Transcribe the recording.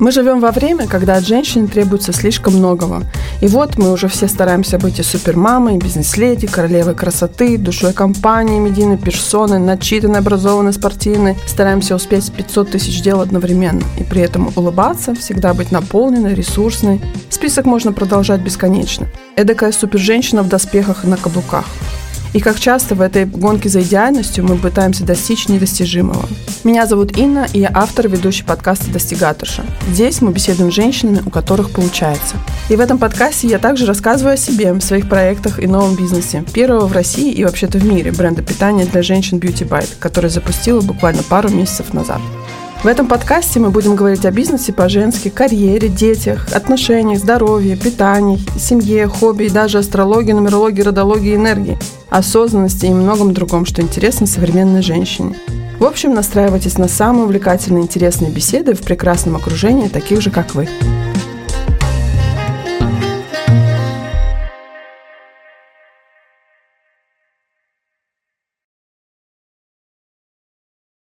Мы живем во время, когда от женщины требуется слишком многого. И вот мы уже все стараемся быть и супермамой, и бизнес-леди, королевой красоты, душой компании, медийной персоны, начитанной, образованной, спортивной. Стараемся успеть 500 тысяч дел одновременно. И при этом улыбаться, всегда быть наполненной, ресурсной. Список можно продолжать бесконечно. Эдакая супер-женщина в доспехах и на каблуках. И как часто в этой гонке за идеальностью мы пытаемся достичь недостижимого. Меня зовут Инна, и я автор ведущий подкаста «Достигаторша». Здесь мы беседуем с женщинами, у которых получается. И в этом подкасте я также рассказываю о себе, своих проектах и новом бизнесе. Первого в России и вообще-то в мире бренда питания для женщин Beauty Bite, который запустила буквально пару месяцев назад. В этом подкасте мы будем говорить о бизнесе по-женски, карьере, детях, отношениях, здоровье, питании, семье, хобби и даже астрологии, нумерологии, родологии, энергии, осознанности и многом другом, что интересно современной женщине. В общем, настраивайтесь на самые увлекательные и интересные беседы в прекрасном окружении таких же, как вы.